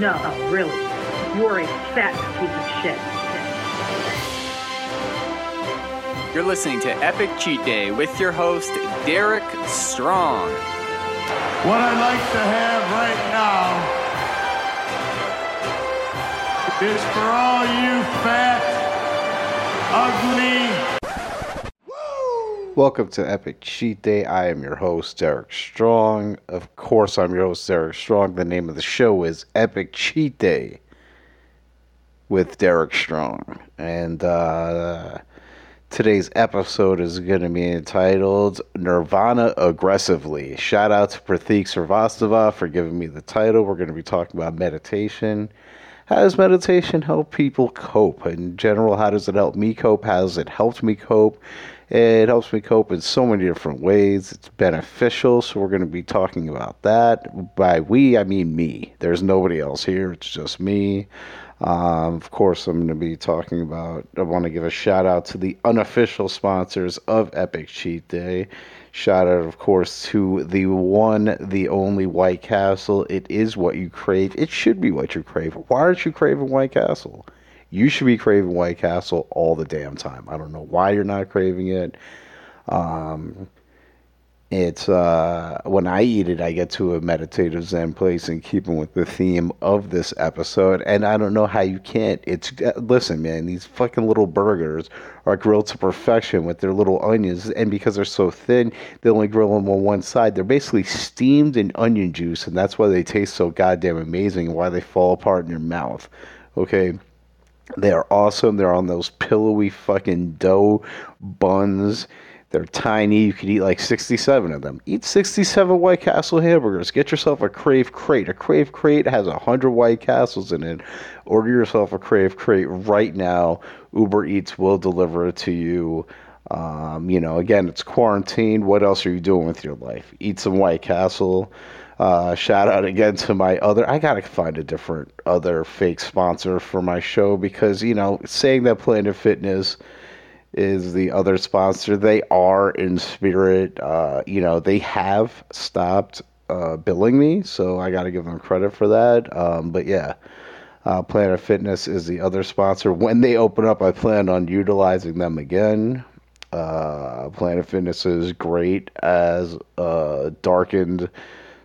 No, really. You are a fat piece of shit. You're listening to Epic Cheat Day with your host, Derek Strong. What I'd like to have right now is for all you fat, ugly, Welcome to Epic Cheat Day. I am your host, Derek Strong. Of course, I'm your host, Derek Strong. The name of the show is Epic Cheat Day with Derek Strong. And uh, today's episode is going to be entitled Nirvana Aggressively. Shout out to Pratik Srivastava for giving me the title. We're going to be talking about meditation. How does meditation help people cope? In general, how does it help me cope? How has it helped me cope? It helps me cope in so many different ways. It's beneficial, so we're going to be talking about that. By we, I mean me. There's nobody else here, it's just me. Um, of course, I'm going to be talking about. I want to give a shout out to the unofficial sponsors of Epic Cheat Day. Shout out, of course, to the one, the only White Castle. It is what you crave. It should be what you crave. Why aren't you craving White Castle? You should be craving White Castle all the damn time. I don't know why you're not craving it. Um, it's uh, when I eat it, I get to a meditative Zen place in keeping with the theme of this episode. And I don't know how you can't. It's uh, listen, man. These fucking little burgers are grilled to perfection with their little onions, and because they're so thin, they only grill them on one side. They're basically steamed in onion juice, and that's why they taste so goddamn amazing. And why they fall apart in your mouth. Okay. They are awesome. They're on those pillowy fucking dough buns. They're tiny. You could eat like 67 of them. Eat 67 White Castle hamburgers. Get yourself a Crave Crate. A Crave Crate has 100 White Castles in it. Order yourself a Crave Crate right now. Uber Eats will deliver it to you. Um, you know, again, it's quarantine. What else are you doing with your life? Eat some White Castle. Uh, shout out again to my other. I gotta find a different other fake sponsor for my show because you know saying that Planet Fitness is the other sponsor. They are in spirit. Uh, you know they have stopped uh, billing me, so I gotta give them credit for that. Um, but yeah. Uh, Planet Fitness is the other sponsor. When they open up, I plan on utilizing them again. Uh, Planet Fitness is great as darkened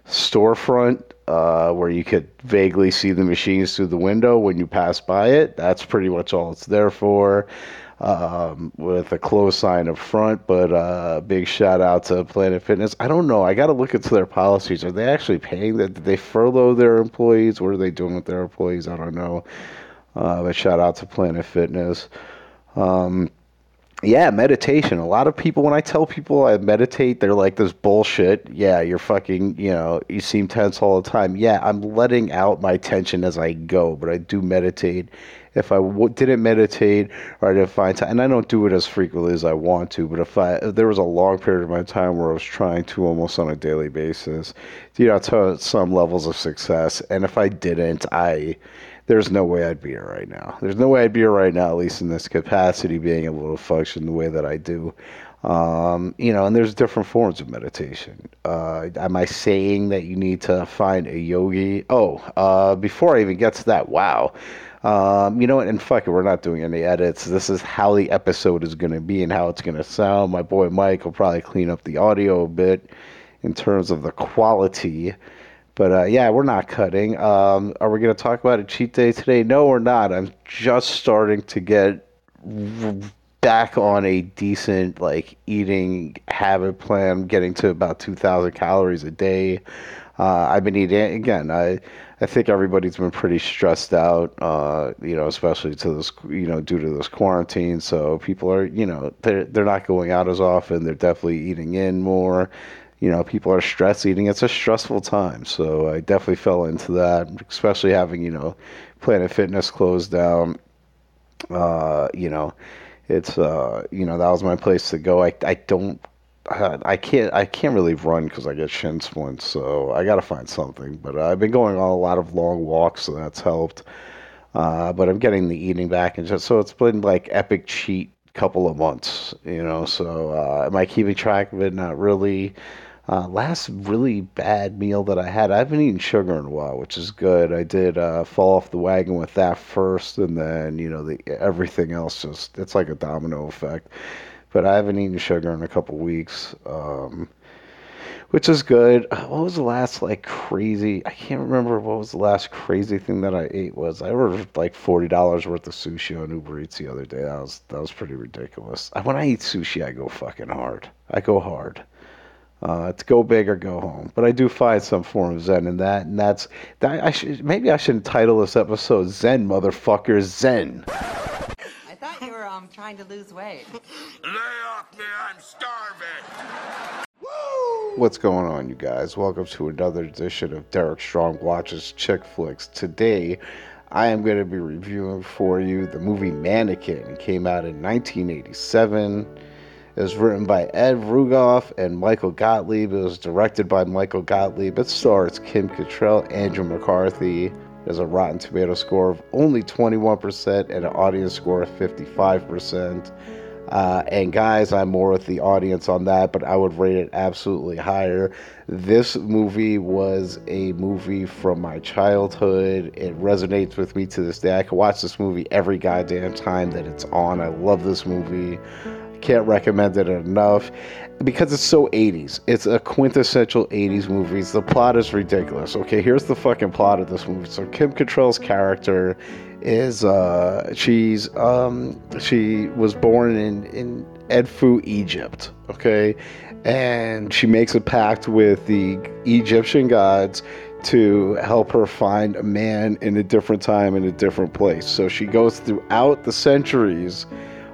storefront uh, where you could vaguely see the machines through the window when you pass by it. That's pretty much all it's there for. Um, with a close sign up front, but uh, big shout out to Planet Fitness. I don't know. I got to look into their policies. Are they actually paying that? Did they furlough their employees? What are they doing with their employees? I don't know. Uh, but shout out to Planet Fitness. Um, yeah, meditation. A lot of people, when I tell people I meditate, they're like, this bullshit. Yeah, you're fucking, you know, you seem tense all the time. Yeah, I'm letting out my tension as I go, but I do meditate. If I w- didn't meditate or I didn't find time, and I don't do it as frequently as I want to, but if I, if there was a long period of my time where I was trying to almost on a daily basis, you know, to some levels of success, and if I didn't, I, there's no way I'd be here right now. There's no way I'd be here right now, at least in this capacity, being able to function the way that I do. Um, you know, and there's different forms of meditation. Uh, am I saying that you need to find a yogi? Oh, uh, before I even get to that, wow. Um, you know what? And fuck it, we're not doing any edits. This is how the episode is going to be and how it's going to sound. My boy Mike will probably clean up the audio a bit in terms of the quality. But uh, yeah, we're not cutting. Um, are we going to talk about a cheat day today? No, we're not. I'm just starting to get back on a decent like eating habit plan, getting to about 2,000 calories a day. Uh, I've been eating again. I I think everybody's been pretty stressed out, uh, you know, especially to this, you know, due to this quarantine. So people are, you know, they're they're not going out as often. They're definitely eating in more you know, people are stress eating. It's a stressful time. So I definitely fell into that, especially having, you know, Planet Fitness closed down. Uh, you know, it's, uh, you know, that was my place to go. I, I don't, I can't, I can't really run because I get shin splints. So I got to find something. But I've been going on a lot of long walks, so that's helped. Uh, but I'm getting the eating back and just, so it's been like epic cheat couple of months, you know. So uh, am I keeping track of it? Not really. Uh, last really bad meal that I had, I haven't eaten sugar in a while, which is good. I did uh, fall off the wagon with that first, and then you know the everything else just it's like a domino effect. But I haven't eaten sugar in a couple weeks. Um, which is good. Uh, what was the last like crazy? I can't remember what was the last crazy thing that I ate was. I ordered like forty dollars worth of sushi on Uber Eats the other day. That was that was pretty ridiculous. When I eat sushi, I go fucking hard. I go hard. Uh, to go big or go home, but I do find some form of zen in that, and that's that. I should maybe I should title this episode "Zen Motherfuckers Zen." I thought you were um trying to lose weight. Lay off me, I'm starving. What's going on, you guys? Welcome to another edition of Derek Strong Watches Chick Flicks. Today, I am going to be reviewing for you the movie Mannequin. It came out in 1987. It was written by Ed Rugoff and Michael Gottlieb. It was directed by Michael Gottlieb. It stars Kim Cattrall, Andrew McCarthy. There's a Rotten Tomato score of only 21% and an audience score of 55%. Uh, and guys, I'm more with the audience on that, but I would rate it absolutely higher. This movie was a movie from my childhood. It resonates with me to this day. I can watch this movie every goddamn time that it's on. I love this movie. Can't recommend it enough because it's so 80s. It's a quintessential 80s movie. The plot is ridiculous. Okay, here's the fucking plot of this movie. So Kim Cattrall's character is uh she's um she was born in in Edfu, Egypt, okay? And she makes a pact with the Egyptian gods to help her find a man in a different time in a different place. So she goes throughout the centuries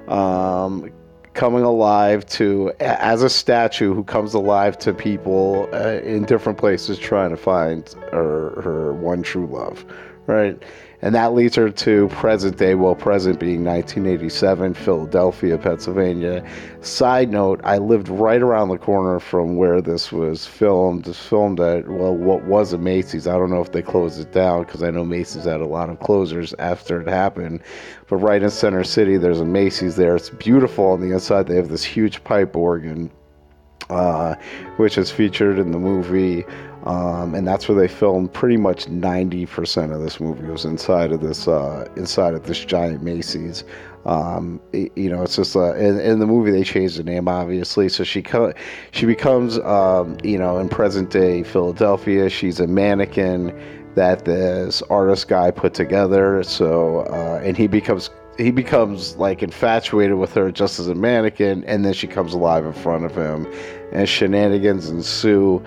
um coming alive to as a statue who comes alive to people uh, in different places trying to find her her one true love right and that leads her to present day well present being 1987 philadelphia pennsylvania. Side note i lived right around the corner from where this was filmed filmed at well what was a macy's. I don't know if they closed it down because i know macy's had a lot of closures after it happened. But right in center city there's a macy's there. It's beautiful on the inside. They have this huge pipe organ uh, which is featured in the movie um, and that's where they filmed pretty much 90% of this movie was inside of this uh, inside of this giant Macy's. Um, it, you know, it's just uh, in, in, the movie they changed the name obviously, so she co- she becomes um, you know in present day Philadelphia. She's a mannequin that this artist guy put together. So uh, and he becomes he becomes like infatuated with her just as a mannequin, and then she comes alive in front of him, and shenanigans ensue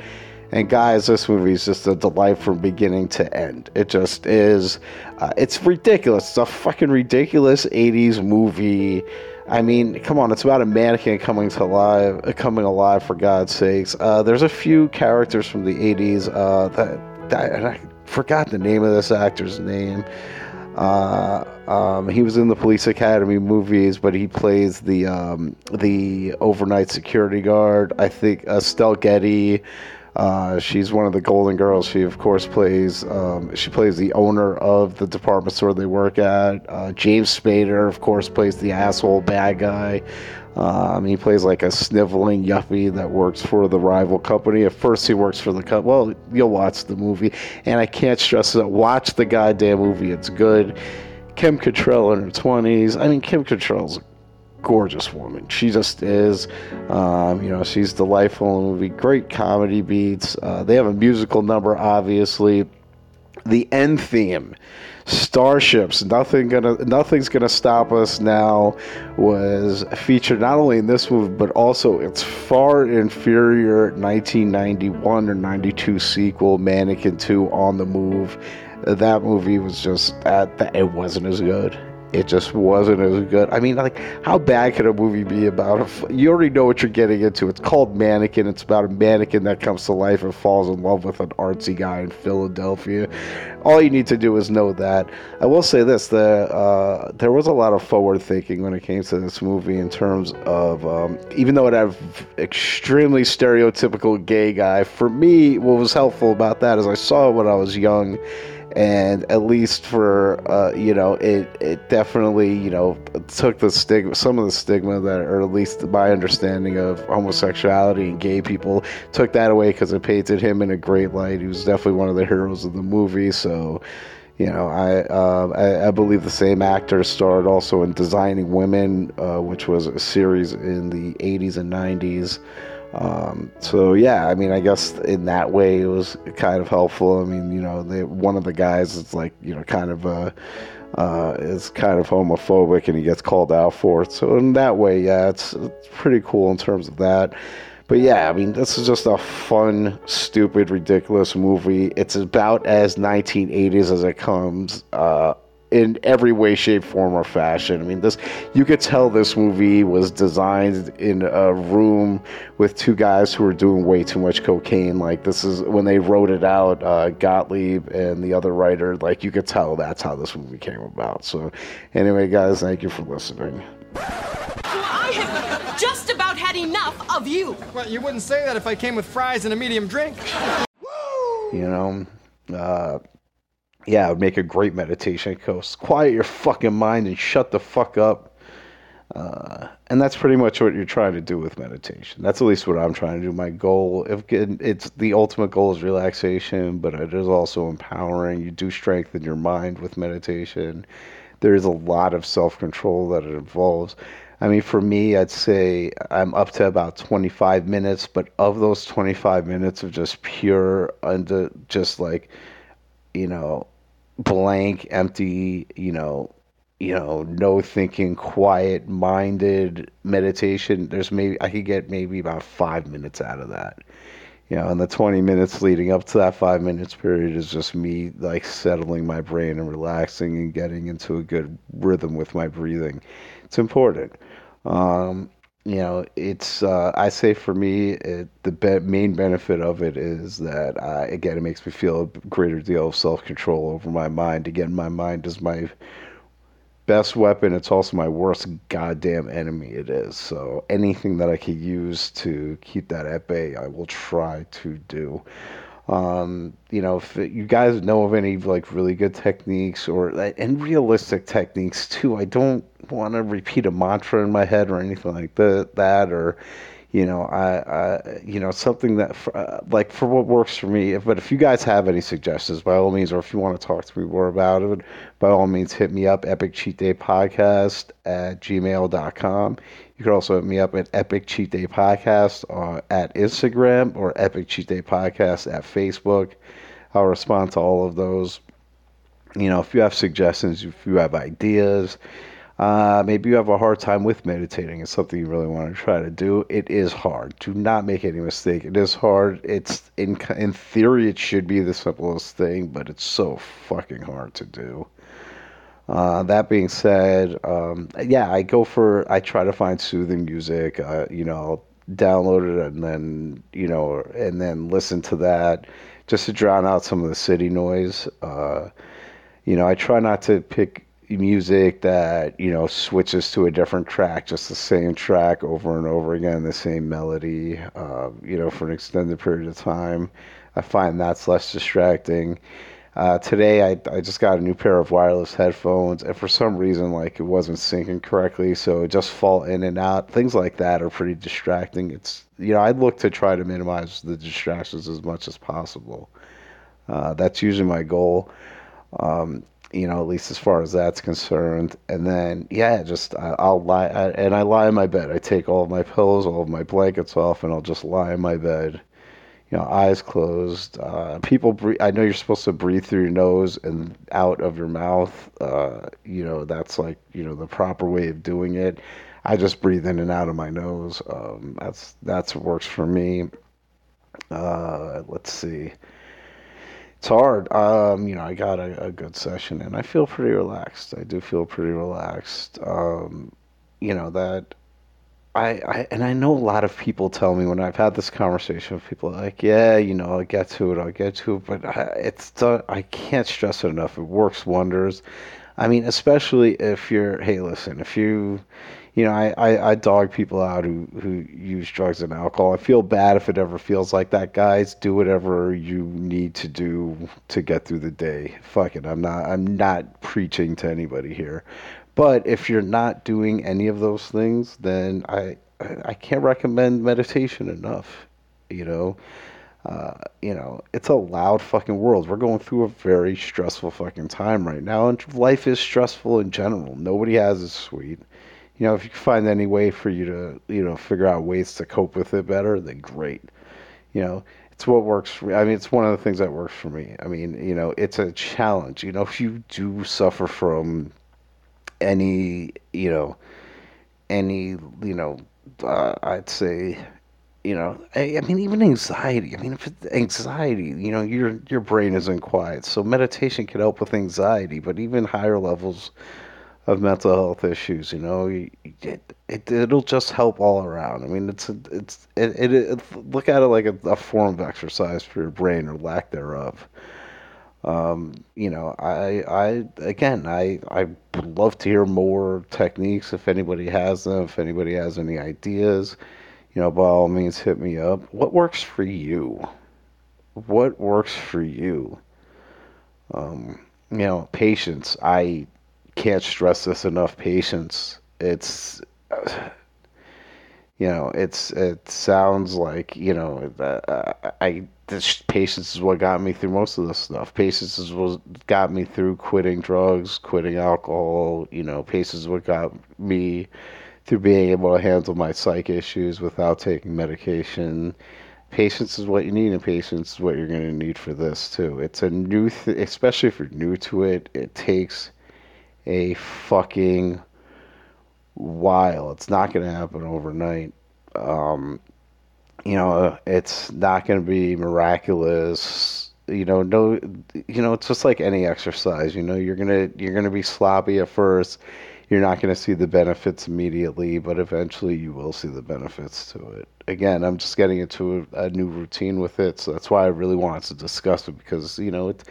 and guys, this movie is just a delight from beginning to end. It just is. Uh, it's ridiculous. It's a fucking ridiculous 80s movie. I mean, come on, it's about a mannequin coming to life, uh, coming alive for God's sakes. Uh, there's a few characters from the 80s uh, that, that I forgot the name of this actor's name. Uh, um, he was in the Police Academy movies, but he plays the um, the overnight security guard. I think Estelle Getty. Uh, she's one of the Golden Girls. She, of course, plays. Um, she plays the owner of the department store they work at. Uh, James Spader, of course, plays the asshole bad guy. Um, he plays like a sniveling yuppie that works for the rival company. At first, he works for the company. Well, you'll watch the movie, and I can't stress it. Watch the goddamn movie. It's good. Kim Cattrall in her twenties. I mean, Kim Cattrall's a gorgeous woman. She just is. Um, you know, she's delightful in the movie. Great comedy beats. Uh, they have a musical number, obviously. The end theme, Starship's. Nothing gonna, nothing's gonna stop us now. Was featured not only in this movie but also its far inferior 1991 or 92 sequel, Mannequin 2, on the move. That movie was just that. It wasn't as good it just wasn't as good. I mean, like, how bad could a movie be about? A, you already know what you're getting into. It's called Mannequin. It's about a mannequin that comes to life and falls in love with an artsy guy in Philadelphia. All you need to do is know that. I will say this: the uh, there was a lot of forward thinking when it came to this movie in terms of, um, even though it had extremely stereotypical gay guy. For me, what was helpful about that is I saw it when I was young and at least for uh, you know it it definitely you know took the stigma some of the stigma that or at least my understanding of homosexuality and gay people took that away because it painted him in a great light. He was definitely one of the heroes of the movie. So you know I, uh, I, I believe the same actor starred also in designing women uh, which was a series in the 80s and 90s um, so yeah, I mean, I guess in that way it was kind of helpful. I mean, you know, they, one of the guys is like, you know, kind of uh, uh, is kind of homophobic, and he gets called out for it. So in that way, yeah, it's, it's pretty cool in terms of that. But yeah, I mean, this is just a fun, stupid, ridiculous movie. It's about as 1980s as it comes. Uh, in every way, shape, form, or fashion. I mean, this you could tell this movie was designed in a room with two guys who were doing way too much cocaine. Like this is when they wrote it out, uh, Gottlieb and the other writer. Like you could tell that's how this movie came about. So, anyway, guys, thank you for listening. I have just about had enough of you. Well, you wouldn't say that if I came with fries and a medium drink. You know. Uh, yeah, it would make a great meditation course. Quiet your fucking mind and shut the fuck up. Uh, and that's pretty much what you're trying to do with meditation. That's at least what I'm trying to do. My goal, if it's the ultimate goal, is relaxation, but it is also empowering. You do strengthen your mind with meditation. There is a lot of self control that it involves. I mean, for me, I'd say I'm up to about 25 minutes, but of those 25 minutes of just pure, under, just like, you know, blank, empty, you know, you know, no thinking, quiet minded meditation, there's maybe I could get maybe about five minutes out of that. You know, and the 20 minutes leading up to that five minutes period is just me like settling my brain and relaxing and getting into a good rhythm with my breathing. It's important. Um, you know, it's uh, I say for me, it, the be- main benefit of it is that uh, again, it makes me feel a greater deal of self control over my mind. Again, my mind is my best weapon. It's also my worst goddamn enemy. It is so anything that I can use to keep that at bay, I will try to do. Um, you know, if you guys know of any like really good techniques or and realistic techniques too, I don't want to repeat a mantra in my head or anything like that. That or, you know, I, I you know, something that for, uh, like for what works for me. If, but if you guys have any suggestions, by all means, or if you want to talk to me more about it, by all means, hit me up. Epic Cheat Day Podcast at gmail.com. You can also hit me up at Epic Cheat Day Podcast uh, at Instagram or Epic Cheat Day Podcast at Facebook. I'll respond to all of those. You know, if you have suggestions, if you have ideas, uh, maybe you have a hard time with meditating. It's something you really want to try to do. It is hard. Do not make any mistake. It is hard. It's in in theory it should be the simplest thing, but it's so fucking hard to do. Uh, that being said, um, yeah, I go for I try to find soothing music. Uh, you know, download it and then you know, and then listen to that just to drown out some of the city noise. Uh, you know, I try not to pick music that you know switches to a different track, just the same track over and over again, the same melody. Uh, you know, for an extended period of time. I find that's less distracting uh, today, I, I just got a new pair of wireless headphones, and for some reason, like it wasn't syncing correctly, so it just fall in and out. Things like that are pretty distracting. It's you know I look to try to minimize the distractions as much as possible. Uh, that's usually my goal. Um, you know, at least as far as that's concerned. And then, yeah, just I, will lie, I, and I lie in my bed. I take all of my pillows, all of my blankets off, and I'll just lie in my bed you know, eyes closed. Uh, people, breathe, I know you're supposed to breathe through your nose and out of your mouth. Uh, you know, that's like you know the proper way of doing it. I just breathe in and out of my nose. Um, that's that's what works for me. Uh, let's see. It's hard. Um, you know, I got a, a, good session and I feel pretty relaxed. I do feel pretty relaxed. Um, you know that I, I and I know a lot of people tell me when I've had this conversation with people like, yeah, you know, I'll get to it, I'll get to it, but I, it's I can't stress it enough. It works wonders. I mean, especially if you're, hey, listen, if you, you know, I, I, I dog people out who, who use drugs and alcohol. I feel bad if it ever feels like that, guys. Do whatever you need to do to get through the day. Fuck it. I'm not I'm not preaching to anybody here. But if you're not doing any of those things, then I I can't recommend meditation enough. You know, uh, you know, it's a loud fucking world. We're going through a very stressful fucking time right now, and life is stressful in general. Nobody has it sweet. You know, if you can find any way for you to, you know, figure out ways to cope with it better, then great. You know, it's what works for me. I mean, it's one of the things that works for me. I mean, you know, it's a challenge. You know, if you do suffer from any, you know, any, you know, uh, I'd say you know I, I, mean even anxiety i mean if it's anxiety you know your your brain isn't quiet so meditation can help with anxiety but even higher levels of mental health issues you know it, it it'll just help all around i mean it's it's it, it, it, look at it like a, a form of exercise for your brain or lack thereof um, you know, I, I again, I, I love to hear more techniques if anybody has them. If anybody has any ideas, you know, by all means, hit me up. What works for you? What works for you? Um, you know, patience. I can't stress this enough. Patience. It's, you know, it's it sounds like you know, uh, I this patience is what got me through most of this stuff. Patience is what got me through quitting drugs, quitting alcohol. You know, patience is what got me through being able to handle my psych issues without taking medication. Patience is what you need, and patience is what you're going to need for this too. It's a new, th- especially if you're new to it. It takes a fucking while. It's not going to happen overnight. Um, you know, it's not going to be miraculous. You know, no, you know, it's just like any exercise. You know, you're gonna you're gonna be sloppy at first you're not going to see the benefits immediately, but eventually you will see the benefits to it. Again, I'm just getting into a, a new routine with it, so that's why I really wanted to discuss it because you know it's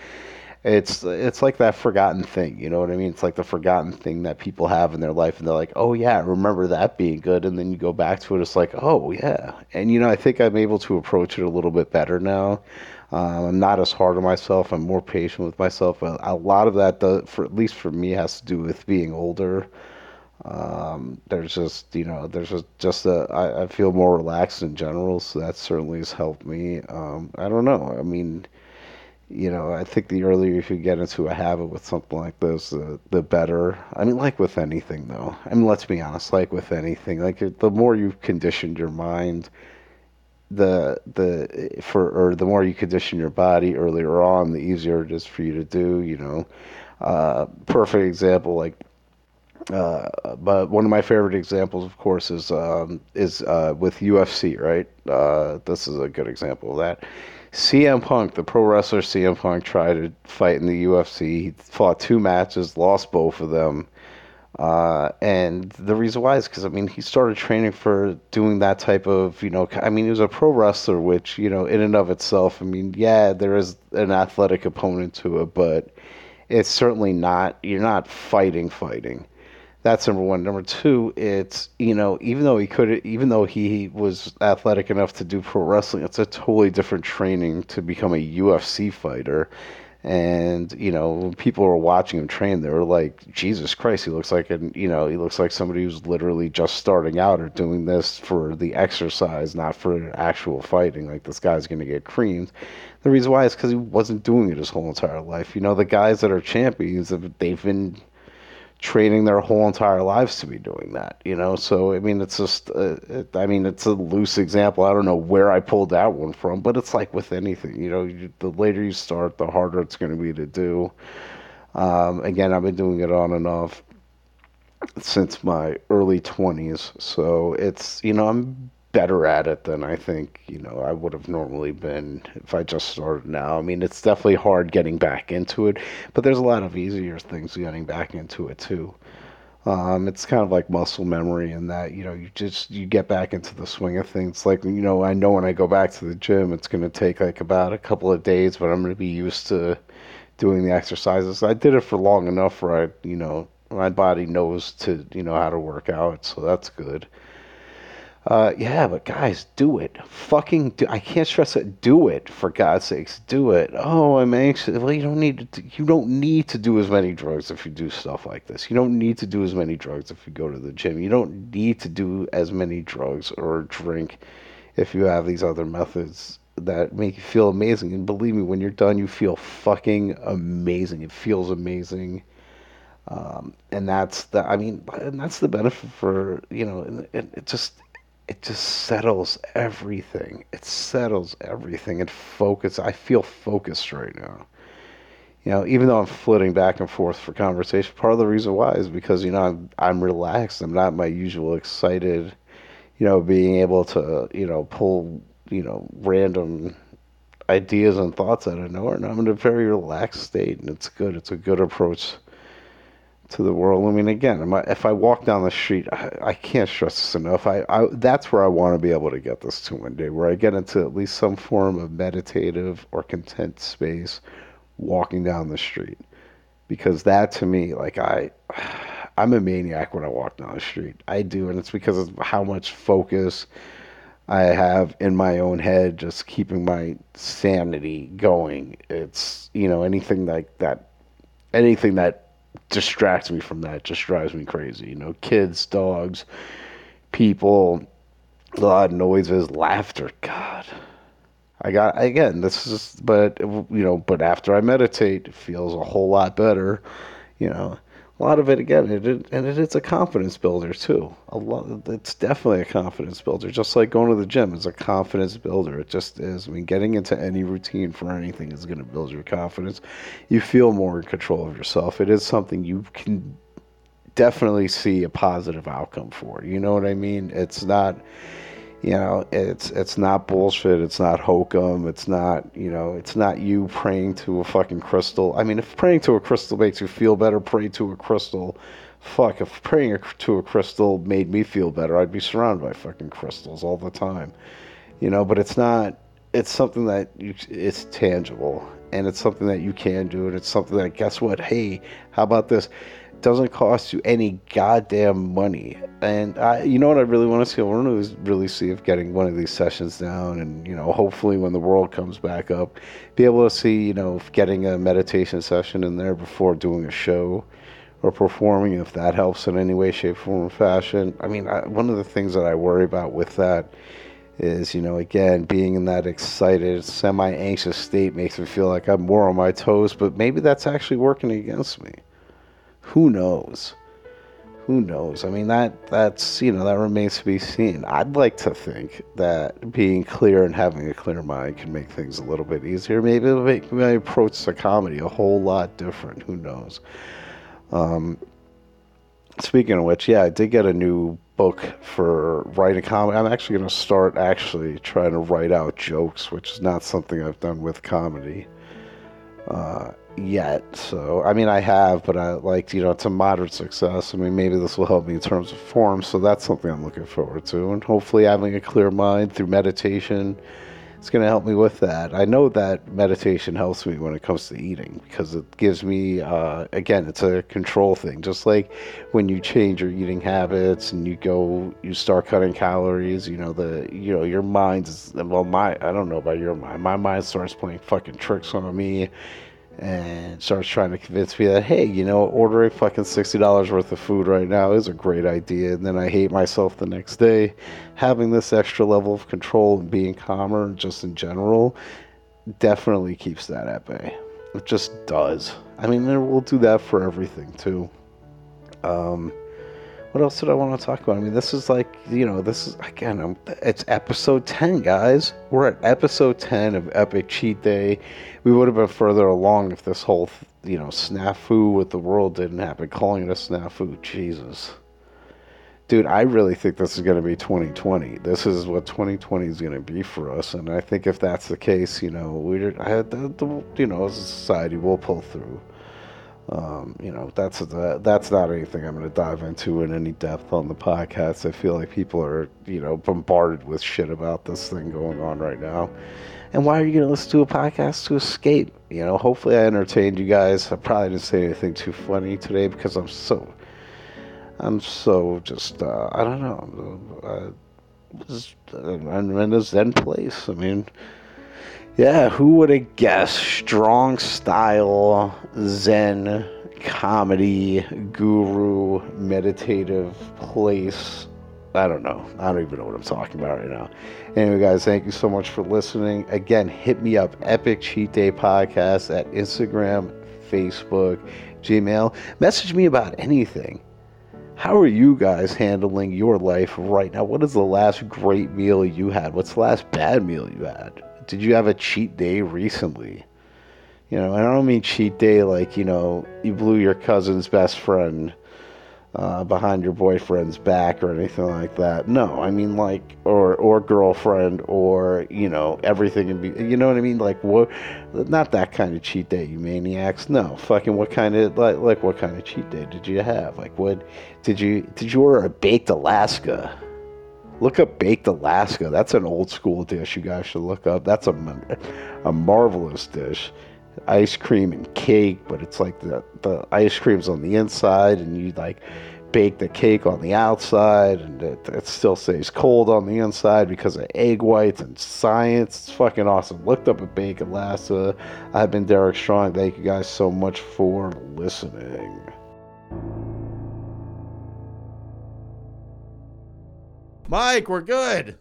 it's it's like that forgotten thing, you know what I mean? It's like the forgotten thing that people have in their life, and they're like, "Oh yeah, I remember that being good," and then you go back to it, it's like, "Oh yeah," and you know, I think I'm able to approach it a little bit better now. Um, I'm not as hard on myself. I'm more patient with myself. A, lot of that, does, for at least for me, has to do with being older. Um, there's just you know there's just, just a I, I feel more relaxed in general, so that certainly has helped me. Um, I don't know. I mean, you know, I think the earlier you get into a habit with something like this, uh, the better. I mean, like with anything, though. I mean, let's be honest. Like with anything, like the more you've conditioned your mind the the for or the more you condition your body earlier on, the easier it is for you to do. You know, uh, perfect example like. Uh, but one of my favorite examples, of course, is um, is uh, with UFC. Right, uh, this is a good example of that. CM Punk, the pro wrestler CM Punk, tried to fight in the UFC. He fought two matches, lost both of them. Uh, and the reason why is because I mean he started training for doing that type of you know I mean he was a pro wrestler which you know in and of itself I mean yeah there is an athletic component to it but it's certainly not you're not fighting fighting that's number one. Number two it's you know even though he could even though he was athletic enough to do pro wrestling it's a totally different training to become a UFC fighter. And you know when people were watching him train they were like jesus christ he looks like an you know he looks like somebody who's literally just starting out or doing this for the exercise not for actual fighting. Like this guy's to get creamed. The reason why is because he wasn't doing it his whole entire life. You know the guys that are champions they've been training their whole entire lives to be doing that you know? So i mean it's just uh, it, i mean it's a loose example. I don't know where i pulled that one from but it's like with anything you know you, the later you start the harder it's going to be to do. Um, again i've been doing it on and off since my early 20s so it's you know i'm better at it than I think you know I would have normally been if I just started now. I mean, it's definitely hard getting back into it, but there's a lot of easier things getting back into it too. Um, it's kind of like muscle memory in that you know you just you get back into the swing of things. Like you know, I know when I go back to the gym, it's going to take like about a couple of days, but I'm going to be used to doing the exercises. I did it for long enough where I you know my body knows to you know how to work out, so that's good. Uh, yeah, but guys, do it. Fucking do. I can't stress it. Do it for God's sakes. Do it. Oh, I'm anxious. Well, you don't need to. You don't need to do as many drugs if you do stuff like this. You don't need to do as many drugs if you go to the gym. You don't need to do as many drugs or drink if you have these other methods that make you feel amazing. And believe me, when you're done, you feel fucking amazing. It feels amazing. Um, and that's the. I mean, and that's the benefit for you know. It, it just it just settles everything. It settles everything and focus. I feel focused right now. You know, even though I'm flitting back and forth for conversation, part of the reason why is because you know I'm I'm relaxed. I'm not my usual excited. You know, being able to you know pull you know random ideas and thoughts out of nowhere. And I'm in a very relaxed state, and it's good. It's a good approach to the world. I mean, again, if I walk down the street, I, can't stress this enough. I, I that's where I want to be able to get this to one day, where I get into at least some form of meditative or content space, walking down the street, because that to me, like I, I'm a maniac when I walk down the street. I do, and it's because of how much focus. I have in my own head, just keeping my sanity going. It's you know anything like that, anything that distracts me from that. Just drives me crazy. You know, kids, dogs, people, a lot of noises, laughter. God, I got again. This is, but you know, but after I meditate, it feels a whole lot better. You know, a lot of it again, it, it, and it, it's a confidence builder too. A lot, it's definitely a confidence builder. Just like going to the gym is a confidence builder. It just is. I mean, getting into any routine for anything is going to build your confidence. You feel more in control of yourself. It is something you can definitely see a positive outcome for. You know what I mean? It's not you know it's it's not bullshit it's not hokum it's not you know it's not you praying to a fucking crystal. I mean if praying to a crystal makes you feel better pray to a crystal fuck if praying to a crystal made me feel better i'd be surrounded by fucking crystals all the time. You know but it's not it's something that you, it's tangible and it's something that you can do and it's something that guess what hey how about this doesn't cost you any goddamn money. And I, you know what I really want to see? I want to really see if getting one of these sessions down, and you know, hopefully when the world comes back up, be able to see, you know, if getting a meditation session in there before doing a show or performing, if that helps in any way, shape, form, or fashion. I mean, I, one of the things that I worry about with that is, you know, again, being in that excited, semi anxious state makes me feel like I'm more on my toes, but maybe that's actually working against me who knows? Who knows? I mean, that that's you know that remains to be seen. I'd like to think that being clear and having a clear mind can make things a little bit easier. Maybe it'll make my approach to comedy a whole lot different. Who knows? Um, speaking of which, yeah, I did get a new book for writing comedy. I'm actually going to start actually trying to write out jokes, which is not something I've done with comedy. Uh, yet. So, I mean, I have, but I like, you know, it's a moderate success. I mean, maybe this will help me in terms of form. So that's something I'm looking forward to. And hopefully, having a clear mind through meditation is going to help me with that. I know that meditation helps me when it comes to eating because it gives me, uh, again, it's a control thing. Just like when you change your eating habits and you go, you start cutting calories, you know, the, you know, your mind's well, my, I don't know about your mind. My mind starts playing fucking tricks on me and starts trying to convince me that hey you know ordering fucking $60 worth of food right now is a great idea. And then i hate myself the next day. Having this extra level of control and being calmer just in general definitely keeps that at bay. It just does. I mean we'll do that for everything too. Um what else did I want to talk about? I mean, this is like, you know, this is, again, I'm, it's episode 10, guys. We're at episode 10 of Epic Cheat Day. We would have been further along if this whole, you know, snafu with the world didn't happen. Calling it a snafu, Jesus. Dude, I really think this is going to be 2020. This is what 2020 is going to be for us. And I think if that's the case, you know, we, I the, the, you know, as a society, we'll pull through. Um, you know, that's that's not anything I'm going to dive into in any depth on the podcast. I feel like people are, you know, bombarded with shit about this thing going on right now. And why are you going to listen to a podcast to escape? You know, hopefully I entertained you guys. I probably didn't say anything too funny today because I'm so I'm so just uh, I don't know. Uh, I'm in a zen place. I mean, yeah, who would have guessed? Strong style zen comedy guru meditative place. I don't know. I don't even know what I'm talking about right now. Anyway, guys, thank you so much for listening. Again, hit me up, Epic Cheat Day Podcast at Instagram, Facebook, Gmail. Message me about anything. How are you guys handling your life right now? What is the last great meal you had? What's the last bad meal you had? Did you have a cheat day recently? You know, I don't mean cheat day like, you know, you blew your cousin's best friend uh, behind your boyfriend's back or anything like that. No, I mean like or or girlfriend or you know everything be you know what I mean like what not that kind of cheat day you maniacs. No, fucking what kind of like like what kind of cheat day did you have? Like what did you did you order a baked Alaska? Look up baked Alaska. That's an old school dish you guys should look up. That's a a marvelous dish ice cream and cake, but it's like the, the ice cream's on the inside and you like bake the cake on the outside and it, it still stays cold on the inside because of egg whites and science. It's fucking awesome. Looked up a Bake Alaska. I've been Derek Strong. Thank you guys so much for listening. Mike, we're good.